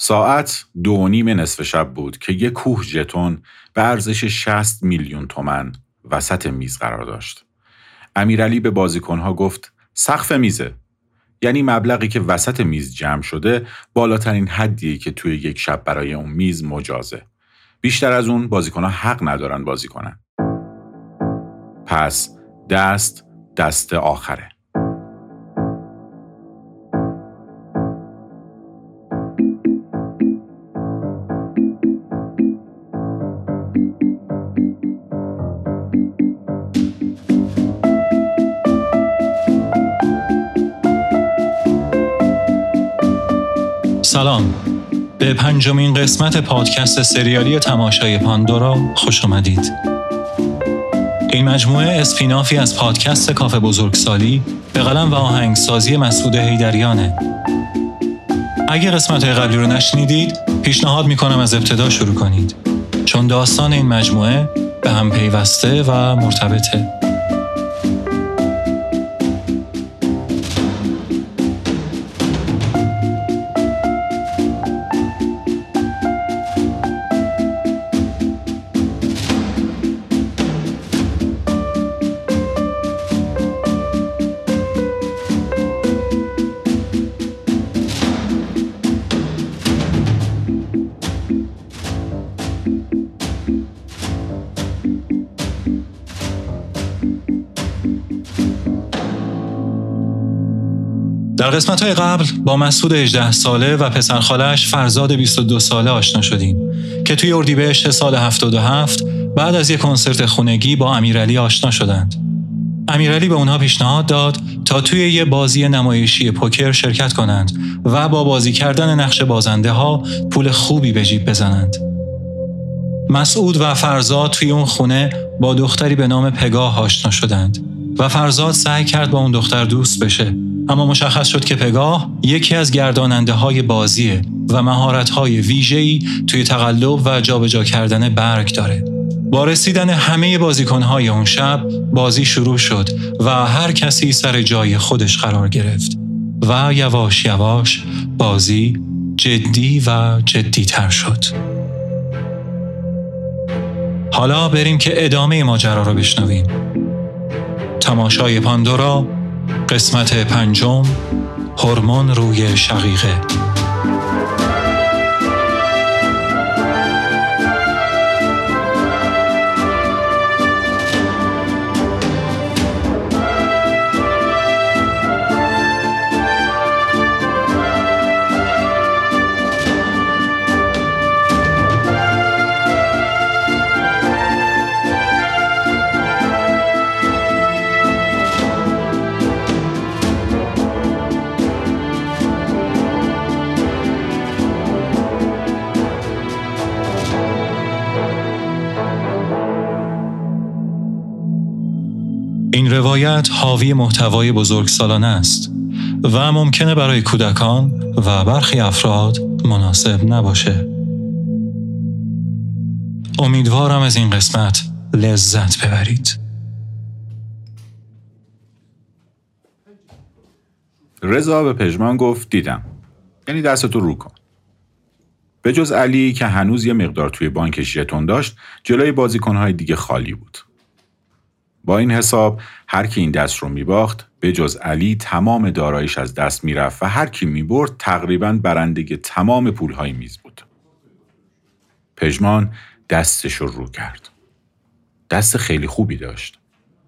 ساعت دو و نیم نصف شب بود که یک کوه ژتون به ارزش 60 میلیون تومن وسط میز قرار داشت. امیرعلی به بازیکنها گفت سقف میزه یعنی مبلغی که وسط میز جمع شده بالاترین حدیه که توی یک شب برای اون میز مجازه. بیشتر از اون بازیکنها حق ندارن بازی کنن. پس دست دست آخره. سلام. به پنجمین قسمت پادکست سریالی تماشای پاندورا خوش آمدید این مجموعه اسپینافی از پادکست کاف بزرگسالی به قلم و آهنگسازی مسعود هیدریانه اگه قسمت قبلی رو نشنیدید پیشنهاد می‌کنم از ابتدا شروع کنید. چون داستان این مجموعه به هم پیوسته و مرتبطه. در قسمت های قبل با مسعود 18 ساله و پسرخالش فرزاد 22 ساله آشنا شدیم که توی اردیبهشت سال 77 بعد از یک کنسرت خونگی با امیرعلی آشنا شدند. امیرعلی به اونها پیشنهاد داد تا توی یه بازی نمایشی پوکر شرکت کنند و با بازی کردن نقش بازنده ها پول خوبی به جیب بزنند. مسعود و فرزاد توی اون خونه با دختری به نام پگاه آشنا شدند و فرزاد سعی کرد با اون دختر دوست بشه اما مشخص شد که پگاه یکی از گرداننده های بازیه و مهارت های ویژه‌ای توی تقلب و جابجا کردن برگ داره. با رسیدن همه بازیکن های اون شب بازی شروع شد و هر کسی سر جای خودش قرار گرفت و یواش یواش بازی جدی و جدی تر شد. حالا بریم که ادامه ماجرا رو بشنویم. تماشای پاندورا قسمت پنجم هورمون روی شقیقه. روایت حاوی محتوای بزرگسالانه است و ممکنه برای کودکان و برخی افراد مناسب نباشه. امیدوارم از این قسمت لذت ببرید. رضا به پژمان گفت دیدم. یعنی دستتو رو کن. به جز علی که هنوز یه مقدار توی بانک ژتون داشت، جلوی بازیکنهای دیگه خالی بود. با این حساب هر کی این دست رو میباخت به جز علی تمام دارایش از دست می‌رفت و هر کی می‌برد تقریبا برندگی تمام پولهای میز بود. پژمان دستش رو رو کرد. دست خیلی خوبی داشت.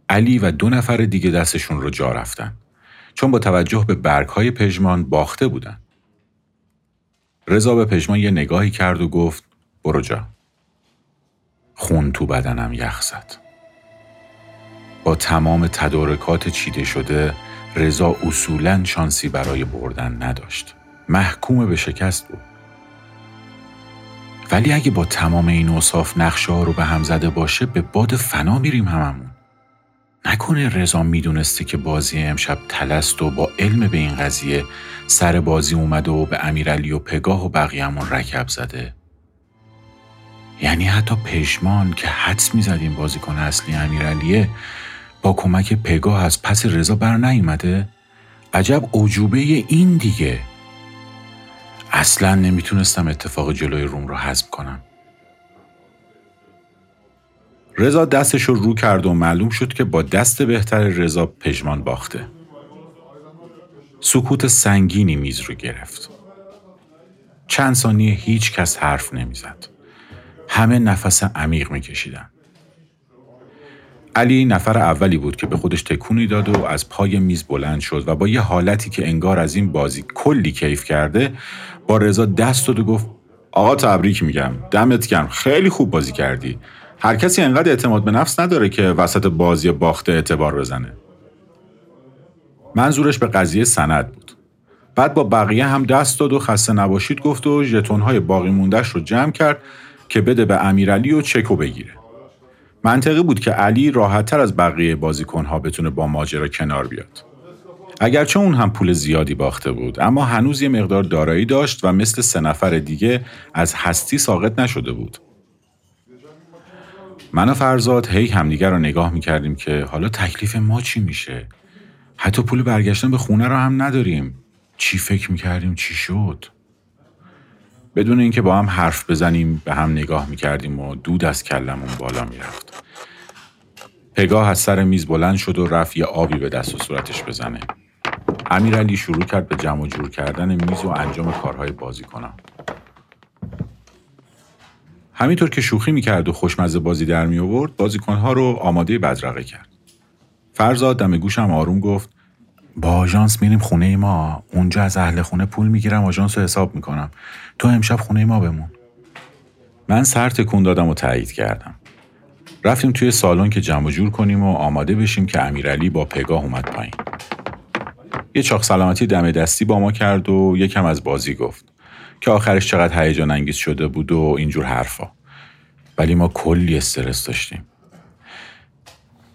علی و دو نفر دیگه دستشون رو جا رفتن. چون با توجه به برگهای پژمان باخته بودن. رضا به پژمان یه نگاهی کرد و گفت برو جا. خون تو بدنم یخ زد. با تمام تدارکات چیده شده رضا اصولا شانسی برای بردن نداشت. محکوم به شکست بود. ولی اگه با تمام این اوصاف نقشه ها رو به هم زده باشه به باد فنا میریم هممون. نکنه رضا می‌دونسته که بازی امشب تلست و با علم به این قضیه سر بازی اومده و به امیرعلی و پگاه و بقیهمون رکب زده. یعنی حتی پشمان که حدس می‌زدیم بازیکن اصلی امیرعلیه با کمک پگاه از پس رضا بر نیومده عجب عجوبه این دیگه. اصلا نمی‌تونستم اتفاق جلوی روم رو حذف کنم. رضا دستش رو رو کرد و معلوم شد که با دست بهتر رضا پژمان باخته. سکوت سنگینی میز رو گرفت. چند ثانیه هیچ کس حرف نمی‌زد. همه نفس عمیق میکشیدن. علی نفر اولی بود که به خودش تکونی داد و از پای میز بلند شد و با یه حالتی که انگار از این بازی کلی کیف کرده با رضا دست داد و گفت آقا تبریک میگم دمت گرم خیلی خوب بازی کردی. هر کسی انقدر اعتماد به نفس نداره که وسط بازی باخته اعتبار بزنه. منظورش به قضیه سند بود. بعد با بقیه هم دست داد و خسته نباشید گفت و ژتون‌های باقی موندهش رو جمع کرد که بده به امیرعلی و چکو بگیره. منطقی بود که علی راحتتر از بقیه بازیکنها بتونه با ماجرا کنار بیاد. اگرچه اون هم پول زیادی باخته بود اما هنوز یه مقدار دارایی داشت و مثل سه نفر دیگه از هستی ساقط نشده بود. من و فرزاد هی همدیگر رو نگاه می‌کردیم که حالا تکلیف ما چی میشه؟ حتی پول برگشتن به خونه رو هم نداریم. چی فکر می‌کردیم چی شد؟ بدون اینکه با هم حرف بزنیم به هم نگاه می‌کردیم و دود از کلمون بالا می‌رفت. پگاه از سر میز بلند شد و رفت یه آبی به دست و صورتش بزنه. امیرعلی شروع کرد به جمع و جور کردن میز و انجام کارهای بازی کنم همینطور که شوخی می‌کرد و خوشمزه بازی در می آورد بازیکنها رو آماده بدرقه کرد. فرزاد دم گوشم آروم گفت با آژانس میریم خونه ما. اونجا از اهل خونه پول می‌گیرم آژانس رو حساب می‌کنم. تو امشب خونه ما بمون. من سر تکون دادم و تایید کردم. رفتیم توی سالن که جمع جور کنیم و آماده بشیم که امیرعلی با پگاه اومد پایین. یه چاق سلامتی دم دستی با ما کرد و یکم از بازی گفت که آخرش چقدر هیجان انگیز شده بود و اینجور حرفا. ولی ما کلی استرس داشتیم.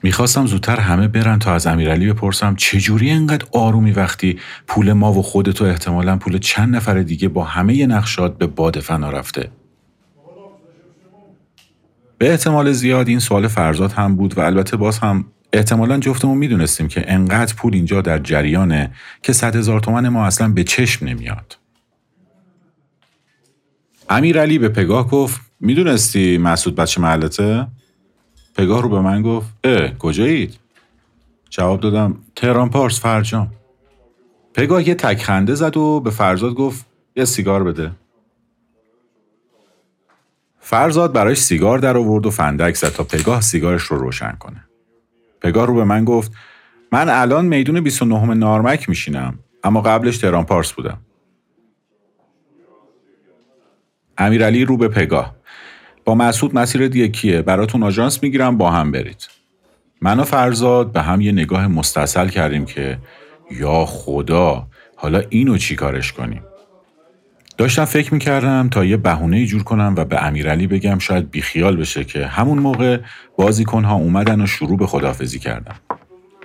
می‌خواستم زودتر همه برن تا از امیرعلی بپرسم چجوری انقدر آرومی وقتی پول ما و خودتو احتمالا پول چند نفر دیگه با همه نقشات به باد فنا رفته به احتمال زیاد این سوال فرزاد هم بود و البته باز هم احتمالا جفتمون می‌دونستیم که انقدر پول اینجا در جریانه که صد هزار تومن ما اصلا به چشم نمیاد امیرعلی به پگاه گفت می‌دونستی مسعود بچه محلته؟ پگاه رو به من گفت اه کجایید؟ جواب دادم تهران پارس فرجام. پگاه یه تکخنده زد و به فرزاد گفت یه سیگار بده. فرزاد براش سیگار در آورد و فندک زد تا پگاه سیگارش رو روشن کنه. پگاه رو به من گفت من الان میدون 29 نارمک میشینم اما قبلش تهران پارس بودم. امیرعلی رو به پگاه. با مسعود مسیر یکیه براتون آژانس می‌گیرم با هم برید. من و فرزاد به هم یه نگاه مستصل کردیم که یا خدا حالا اینو چی کارش کنیم؟ داشتم فکر می‌کردم تا یه بهونه جور کنم و به امیرعلی بگم شاید بیخیال بشه که همون موقع بازیکنها اومدن و شروع به خدافزی کردن.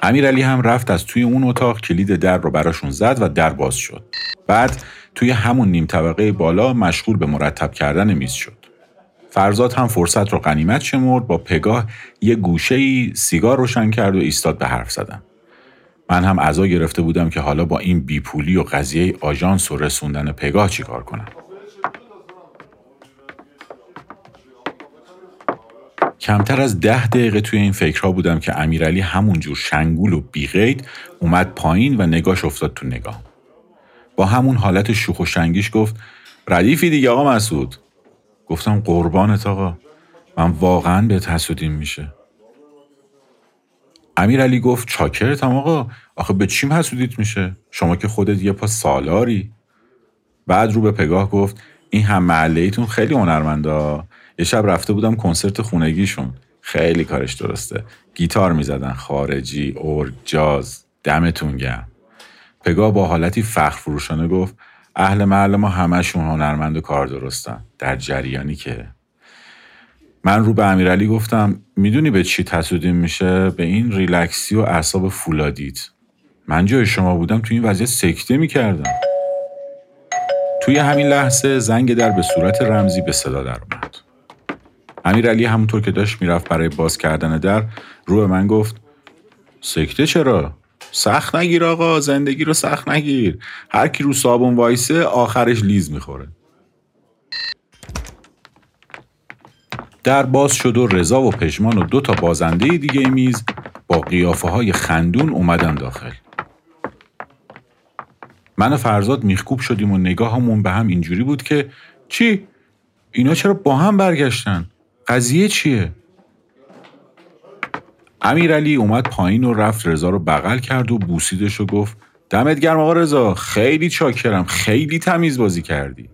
امیرعلی هم رفت از توی اون اتاق کلید در رو براشون زد و در باز شد. بعد توی همون نیم طبقه بالا مشغول به مرتب کردن میز شد. فرزاد هم فرصت رو قنیمت شمرد با پگاه یه گوشه ای سیگار روشن کرد و ایستاد به حرف زدن. من هم عزا گرفته بودم که حالا با این بیپولی و قضیه آژانس و رسوندن پگاه چیکار کنم. کمتر از ده دقیقه توی این فکرها بودم که امیرعلی همونجور شنگول و بیغید اومد پایین و نگاش افتاد تو نگاه. با همون حالت شوخ و شنگیش گفت ردیفی دیگه آقا مسعود گفتم قربانت آقا. من واقعا به حسودیم میشه. امیر علی گفت چاکرتم آقا. آخه به چیم حسودیت میشه؟ شما که خودت یه پا سالاری. بعد رو به پگاه گفت این هم محله خیلی هنرمندا یه شب رفته بودم کنسرت خونگیشون. خیلی کارش درسته. گیتار می‌زدن خارجی اور جاز دمتون گرم. پگاه با حالتی فخر فروشانه گفت اهل محل ما همشون هنرمند و کار درستن. در جریانی که. من رو به امیرعلی گفتم می‌دونی به چی حسودیم میشه؟ به این ریلکسی و اعصاب فولادیت. من جای شما بودم توی این وضعیت سکته می‌کردم. توی همین لحظه زنگ در به صورت رمزی به صدا در اومد. امیرعلی همونطور که داشت می‌رفت برای باز کردن در رو به من گفت سکته چرا؟ سخت نگیر آقا زندگی رو سخت نگیر هر کی رو صابون وایسه آخرش لیز می‌خوره در باز شد و رضا و پژمان و دو تا بازنده دیگه میز با قیافه های خندون اومدن داخل من و فرزاد میخکوب شدیم و نگاهمون به هم اینجوری بود که چی؟ اینا چرا با هم برگشتن؟ قضیه چیه؟ امیرعلی اومد پایین و رفت رضا رو بغل کرد و بوسیدش و گفت دمت گرم آقا رضا خیلی چاکرم خیلی تمیز بازی کردی.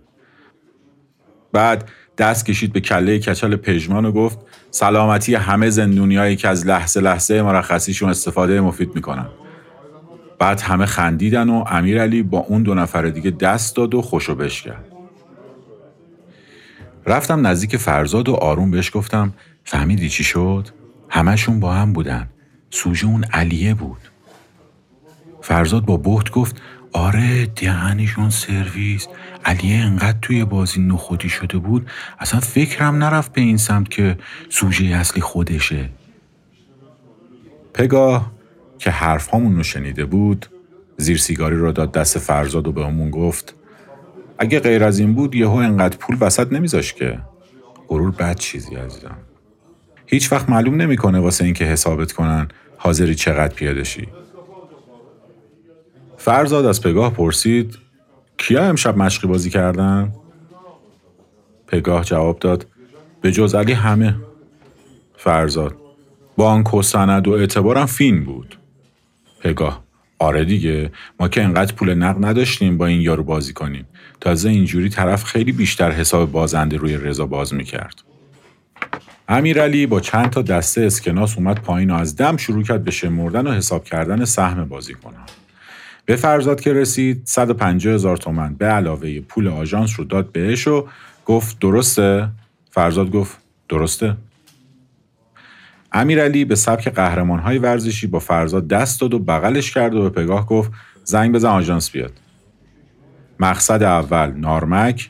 بعد دست کشید به کله کچل پژمان و گفت سلامتی همه زندونیایی که از لحظه لحظه مرخصیشون استفاده مفید می‌کنن. بعد همه خندیدن و امیرعلی با اون دو نفر دیگه دست داد و خوشو بش کرد. رفتم نزدیک فرزاد و آروم بهش گفتم فهمیدی چی شد؟ همشون با هم بودن. سوژه اون علیه بود. فرزاد با بحت گفت آره دهنشون سرویس. علیه انقدر توی بازی نخودی شده بود اصلا فکرم نرفت به این سمت که سوژه اصلی خودشه. پگاه که حرف رو شنیده بود زیر سیگاری رو داد دست فرزاد و به همون گفت اگه غیر از این بود یهو انقدر پول وسط نمیذاش که. غرور بد چیزی عزیزم. هیچ وقت معلوم نمی‌کنه واسه اینکه حسابت کنن حاضری چقدر پیاده شی. فرزاد از پگاه پرسید کیا امشب مشقی بازی کردن؟ پگاه جواب داد به جز علی همه. فرزاد بانک و سند و اعتبارم فین بود. پگاه آره دیگه ما که انقدر پول نقد نداشتیم با این یارو بازی کنیم. تازه اینجوری طرف خیلی بیشتر حساب بازنده روی رضا باز می‌کرد. امیرعلی با چند تا دسته اسکناس اومد پایین و از دم شروع کرد به شمردن و حساب کردن سهم بازی کنم. به فرزاد که رسید 150 هزار تومن به علاوه پول آژانس رو داد بهش و گفت درسته؟ فرزاد گفت درسته؟ امیرعلی به سبک قهرمان های ورزشی با فرزاد دست داد و بغلش کرد و به پگاه گفت زنگ بزن آژانس بیاد. مقصد اول نارمک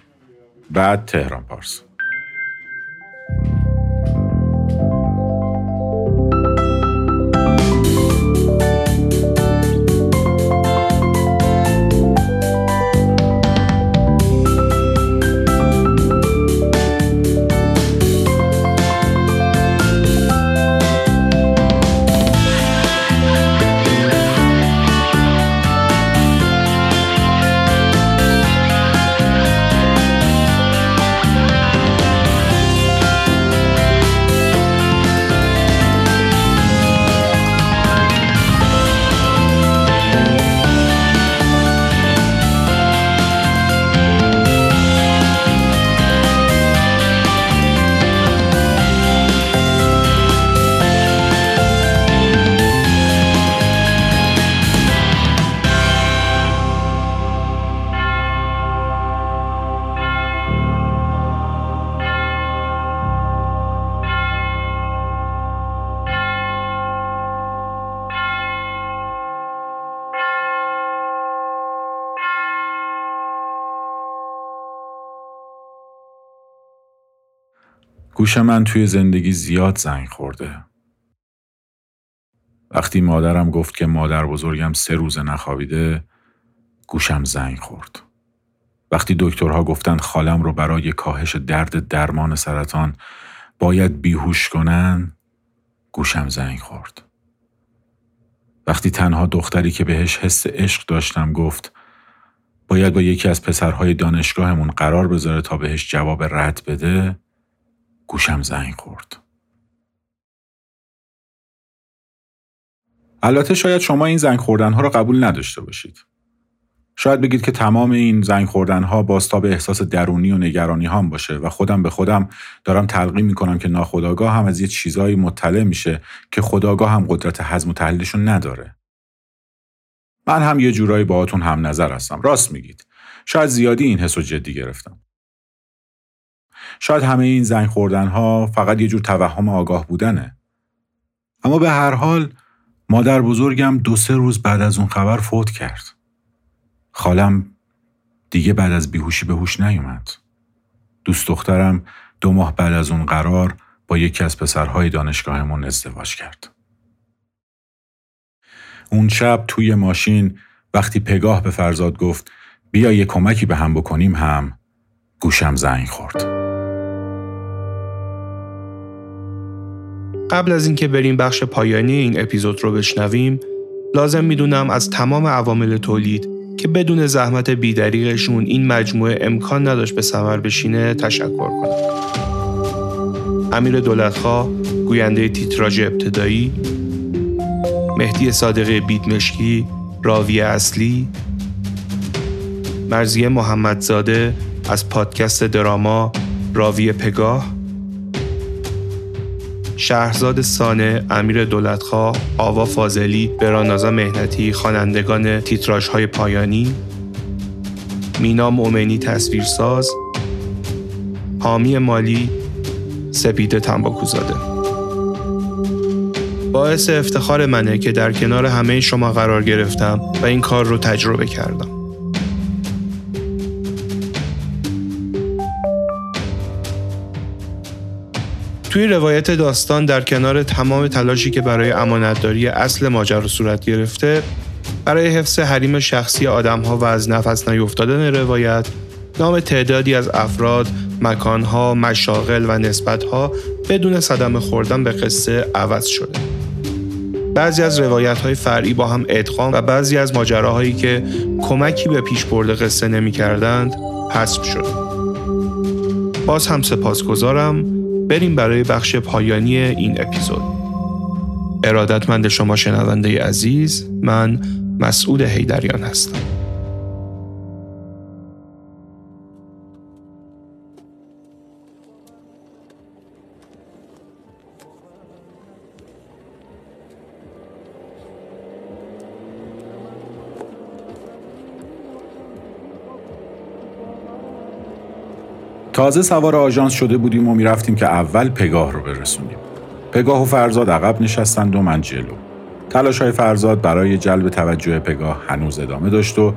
بعد تهران پارس. گوش من توی زندگی زیاد زنگ خورده. وقتی مادرم گفت که مادر بزرگم سه روز نخوابیده گوشم زنگ خورد. وقتی دکترها گفتن خالم رو برای کاهش درد درمان سرطان باید بیهوش کنن گوشم زنگ خورد. وقتی تنها دختری که بهش حس عشق داشتم گفت باید با یکی از پسرهای دانشگاهمون قرار بذاره تا بهش جواب رد بده گوشم زنگ خورد. البته شاید شما این زنگ خوردن ها رو قبول نداشته باشید. شاید بگید که تمام این زنگ خوردن ها باستاب احساس درونی و نگرانی هم باشه و خودم به خودم دارم تلقی می‌کنم که ناخداگاه هم از یه چیزایی مطلع میشه که خداگاه هم قدرت حزم و تحلیلشون نداره. من هم یه جورایی باهاتون هم نظر هستم. راست میگید. شاید زیادی این حس جدی گرفتم. شاید همه این زنگ خوردن ها فقط یه جور توهم آگاه بودنه. اما به هر حال مادر بزرگم دو سه روز بعد از اون خبر فوت کرد. خالم دیگه بعد از بیهوشی به هوش نیومد. دوست دخترم دو ماه بعد از اون قرار با یکی از پسرهای دانشگاهمون ازدواج کرد. اون شب توی ماشین وقتی پگاه به فرزاد گفت بیا یه کمکی به هم بکنیم هم گوشم زنگ خورد. قبل از اینکه بریم بخش پایانی این اپیزود رو بشنویم لازم می‌دونم از تمام عوامل تولید که بدون زحمت بیدریقشون این مجموعه امکان نداشت به سمر بشینه تشکر کنم. امیر دولتخواه گوینده تیتراژ ابتدایی مهدی صادقی بیدمشکی راوی اصلی مرزیه محمدزاده از پادکست دراما راوی پگاه شهرزاد سانه، امیر دولتخواه، آوا فاضلی، برانازا مهنتی، خوانندگان های پایانی، مینا مؤمنی تصویرساز، حامی مالی، سپید تنباکوزاده. باعث افتخار منه که در کنار همه شما قرار گرفتم و این کار رو تجربه کردم. توی روایت داستان در کنار تمام تلاشی که برای امانتداری اصل ماجرا صورت گرفته برای حفظ حریم شخصی آدمها و از نفس نیفتادن روایت نام تعدادی از افراد، مکانها، مشاغل و نسبتها بدون صدمه خوردن به قصه عوض شده. بعضی از روایت های فرعی با هم ادغام و بعضی از ماجراهایی که کمکی به پیش برده قصه نمی کردند حذف شده. باز هم سپاسگزارم بریم برای بخش پایانی این اپیزود. ارادتمند شما شنونده عزیز من مسعود هیدریان هستم. تازه سوار آژانس شده بودیم و می‌رفتیم که اول پگاه رو برسونیم. پگاه و فرزاد عقب نشستند و من جلو. تلاش های فرزاد برای جلب توجه پگاه هنوز ادامه داشت و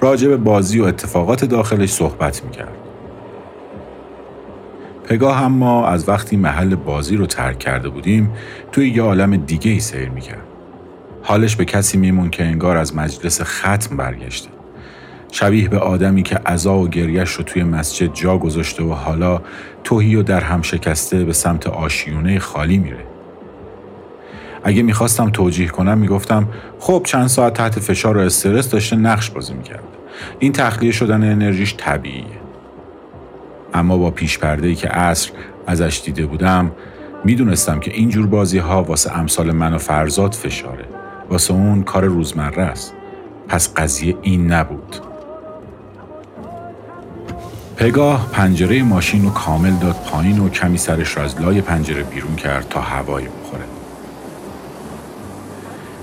راجع به بازی و اتفاقات داخلش صحبت می‌کرد. پگاه هم ما از وقتی محل بازی رو ترک کرده بودیم توی یه عالم دیگه ای سیر می‌کرد. حالش به کسی میمون که انگار از مجلس ختم برگشته. شبیه به آدمی که عذا و گریش رو توی مسجد جا گذاشته و حالا توهی و در هم شکسته به سمت آشیونه خالی میره. اگه می‌خواستم توجیه کنم می‌گفتم خب چند ساعت تحت فشار و استرس داشته نقش بازی می‌کرد. این تخلیه شدن انرژیش طبیعیه. اما با پیش پرده که عصر ازش دیده بودم می‌دونستم که اینجور بازی ها واسه امثال من و فرزاد فشاره. واسه اون کار روزمره است. پس قضیه این نبود. پگاه پنجره ماشین رو کامل داد پایین و کمی سرش را از لای پنجره بیرون کرد تا هوایی بخوره.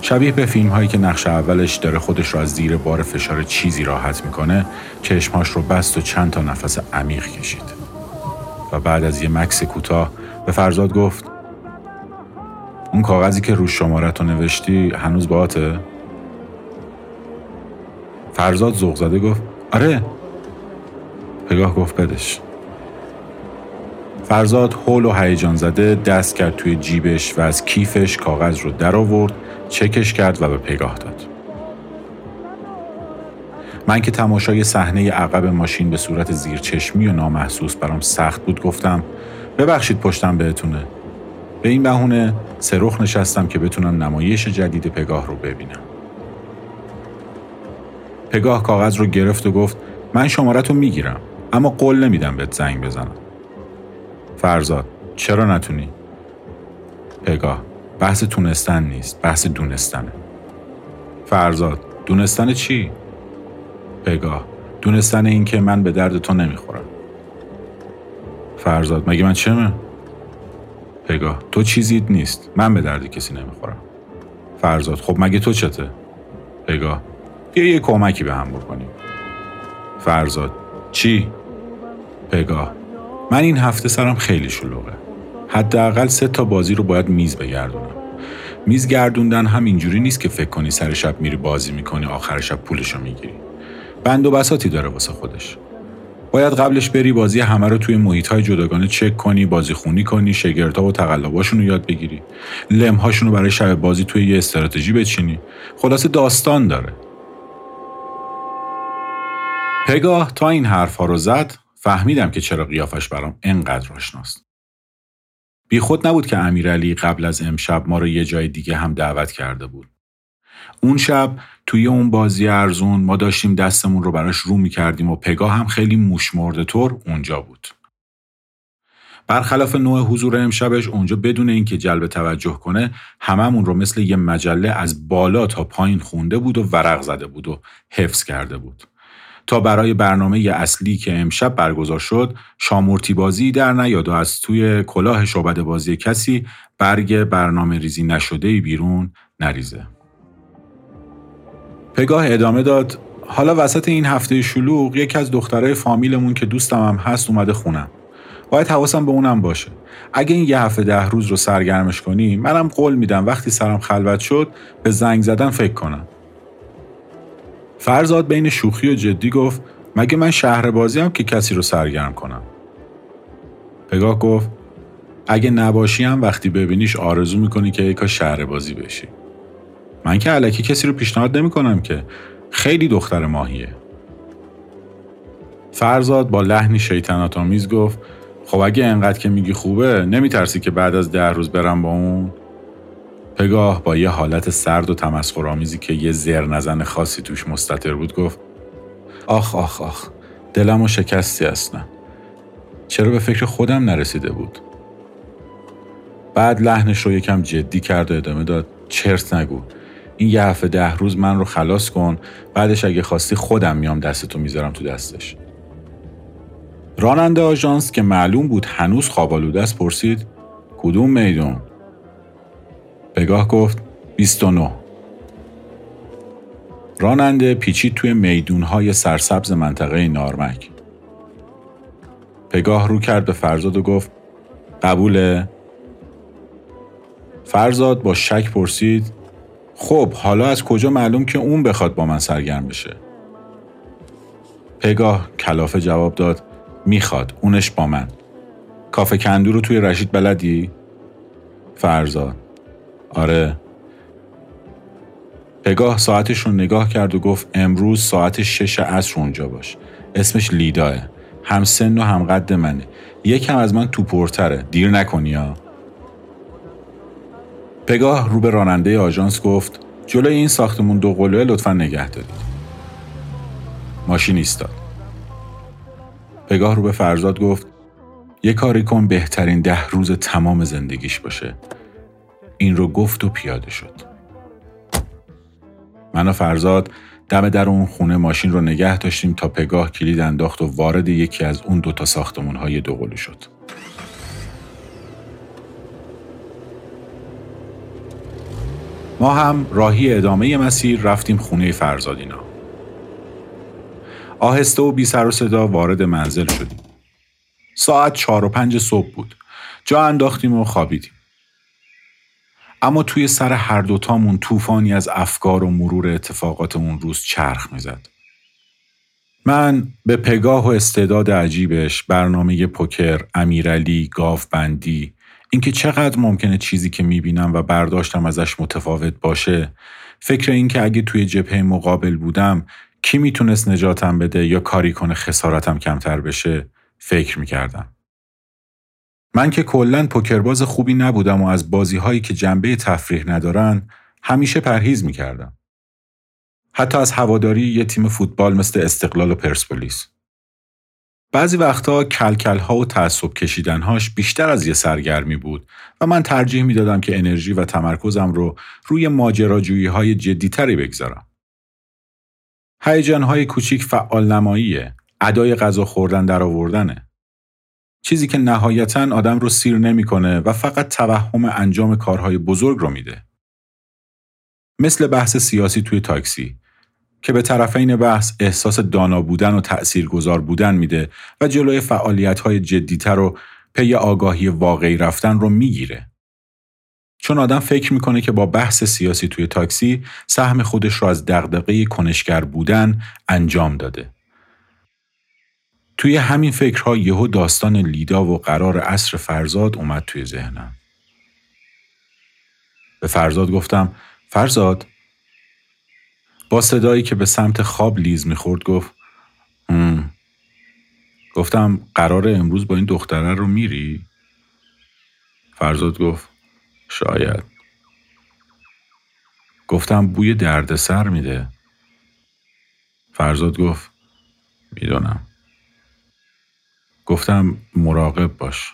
شبیه به فیلم هایی که نقش اولش داره خودش را از زیر بار فشار چیزی راحت می‌کنه چشمهاش رو بست و چند تا نفس عمیق کشید و بعد از یه مکس کوتاه به فرزاد گفت اون کاغذی که روش شمارت رو نوشتی هنوز باته؟ فرزاد زوغ زده گفت آره پگاه گفت بدش. فرزاد حول و هیجان زده دست کرد توی جیبش و از کیفش کاغذ رو در آورد چکش کرد و به پگاه داد. من که تماشای صحنه عقب ماشین به صورت زیرچشمی و نامحسوس برام سخت بود گفتم ببخشید پشتم بهتونه. به این بهونه سرخ نشستم که بتونم نمایش جدید پگاه رو ببینم. پگاه کاغذ رو گرفت و گفت من شمارت رو می‌گیرم. اما قول نمیدم بهت زنگ بزنم فرزاد چرا نتونی؟ پگاه بحث تونستن نیست بحث دونستنه فرزاد دونستن چی؟ پگاه دونستن این که من به درد تو نمی‌خورم فرزاد مگه من چمه؟ پگاه تو چیزیت نیست من به درد کسی نمی‌خورم فرزاد خب مگه تو چته؟ پگاه بیا یه کمکی به هم بکنیم فرزاد چی؟ پگاه من این هفته سرم خیلی شلوغه. حداقل سه تا بازی رو باید میز بگردونم. میز گردوندن هم اینجوری نیست که فکر کنی سر شب میری بازی می‌کنی آخر شب پولشو می‌گیری. بند و بساتی داره واسه خودش. باید قبلش بری بازی همه رو توی محیط های جداگانه چک کنی بازی خونی کنی شگرتا و تقلباشون رو یاد بگیری. لمهاشون رو برای شب بازی توی یه استراتژی بچینی. خلاصه داستان داره. پگاه تا این حرفها رو زد فهمیدم که چرا قیافش برام انقدر آشناست بی خود نبود که امیرعلی قبل از امشب ما رو یه جای دیگه هم دعوت کرده بود اون شب توی اون بازی ارزون ما داشتیم دستمون رو براش رو می‌کردیم و پگاه هم خیلی موشمرده طور اونجا بود. برخلاف نوع حضور امشبش اونجا بدون اینکه جلب توجه کنه هممون رو مثل یه مجله از بالا تا پایین خونده بود و ورق زده بود و حفظ کرده بود. تا برای برنامه اصلی که امشب برگزار شد شامورتی بازی در نیاد و از توی کلاه شعبد بازی کسی برگ برنامه ریزی نشده بیرون نریزه. پگاه ادامه داد حالا وسط این هفته شلوغ یکی از دخترای فامیلمون که دوستم هم هست اومده خونم. باید حواسم به اونم باشه. اگه این یه هفته ده روز رو سرگرمش کنی منم قول میدم وقتی سرم خلوت شد به زنگ زدن فکر کنم. فرزاد بین شوخی و جدی گفت مگه من شهر بازی هم که کسی رو سرگرم کنم؟ پگاه گفت اگه نباشی هم وقتی ببینیش آرزو می‌کنی که یکا شهر بازی بشی. من که علکی کسی رو پیشنهاد نمی کنم که. خیلی دختر ماهیه. فرزاد با لحنی شیطنت آمیز گفت خب اگه انقدر که میگی خوبه نمیترسی که بعد از ده روز برم با اون؟ پگاه با یه حالت سرد و تمسخرآمیزی که یه زر نزن خاصی توش مستطر بود گفت آخ آخ آخ دلم و شکستی هستم چرا به فکر خودم نرسیده بود؟ بعد لحنش رو یکم جدی کرد و ادامه داد چرت نگو. این یه هفته ده روز من رو خلاص کن بعدش اگه خواستی خودم میام دستتو می‌ذارم تو دستش. راننده آژانس که معلوم بود هنوز خوابالوده است پرسید کدوم میدون؟ پگاه گفت 29 راننده پیچید توی میدونهای سرسبز منطقه نارمک. پگاه رو کرد به فرزاد و گفت قبوله؟ فرزاد با شک پرسید خب حالا از کجا معلوم که اون بخواد با من سرگرم بشه؟ پگاه کلافه جواب داد می‌خواد اونش با من. کافه کندو رو توی رشید بلدی؟ فرزاد. آره. پگاه ساعتش نگاه کرد و گفت امروز ساعت شش عصر اونجا باش. اسمش لیداه. هم سن و هم قد منه. یکم از من تو پرتره. دیر نکنی ها. پگاه رو به راننده آژانس گفت جلوی این ساختمون دو قلوه لطفا نگه دارید. ماشین ایستاد. پگاه رو به فرزاد گفت یه کاری کن بهترین ده روز تمام زندگیش باشه. این رو گفت و پیاده شد من و فرزاد دم در اون خونه ماشین رو نگه داشتیم تا پگاه کلید انداخت و وارد یکی از اون دوتا ساختمون های دوقلو شد ما هم راهی ادامه مسیر رفتیم خونه فرزادینا. آهسته و بی سر و صدا وارد منزل شدیم. ساعت چهار و پنج صبح بود. جا انداختیم و خوابیدیم. اما توی سر هر دوتامون طوفانی از افکار و مرور اتفاقات اون روز چرخ می‌زد. من به پگاه و استعداد عجیبش برنامه پوکر، امیرعلی، گاف بندی، اینکه چقدر ممکنه چیزی که می‌بینم و برداشتم ازش متفاوت باشه فکر اینکه اگه توی جبهه مقابل بودم کی می‌تونست نجاتم بده یا کاری کنه خسارتم کمتر بشه فکر می‌کردم من که کلا پوکرباز خوبی نبودم و از بازی هایی که جنبه تفریح ندارن همیشه پرهیز می‌کردم حتی از هواداری یه تیم فوتبال مثل استقلال و پرسپولیس بعضی وقتا کلکل ها و تعصب کشیدنهاش بیشتر از یه سرگرمی بود و من ترجیح می‌دادم که انرژی و تمرکزم رو روی ماجراجویی های جدیتری بگذارم. هیجان های کوچیک فعال نماییه، ادای غذا خوردن در آوردنه. چیزی که نهایتا آدم رو سیر نمی‌کنه و فقط توهم انجام کارهای بزرگ رو میده. مثل بحث سیاسی توی تاکسی که به طرفین بحث احساس دانا بودن و تأثیرگذار بودن میده و جلوی فعالیت های جدیتر و پی آگاهی واقعی رفتن رو می‌گیره. چون آدم فکر می‌کنه که با بحث سیاسی توی تاکسی سهم خودش رو از دغدغه کنشگر بودن انجام داده. توی همین فکرها یهو داستان لیدا و قرار اصر فرزاد اومد توی ذهنم. به فرزاد گفتم فرزاد با صدایی که به سمت خواب لیز می‌خورد گفت هم. گفتم قرار امروز با این دختره رو میری؟ فرزاد گفت شاید گفتم بوی دردسر میده فرزاد گفت می‌دونم گفتم مراقب باش.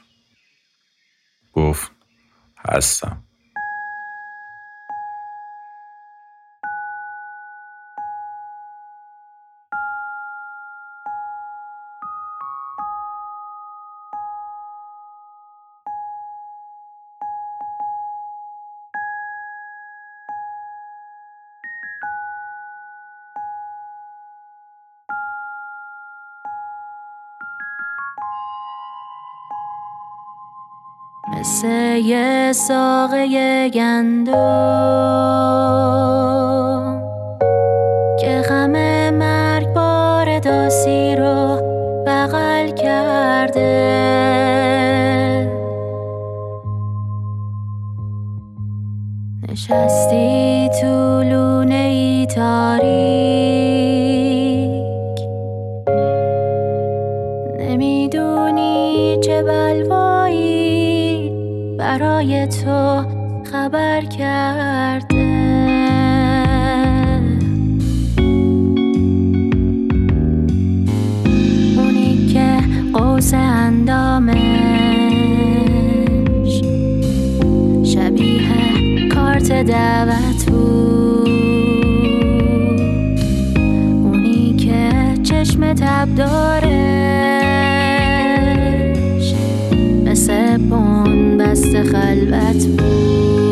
گفت هستم. یه ساقه گندم که غم مرگ بار داسی رو بغل کرده. نشستی تو لونه ای تاریک دعوت بود. اونی که چشم تب دارش مثل بون بست خلوت بود.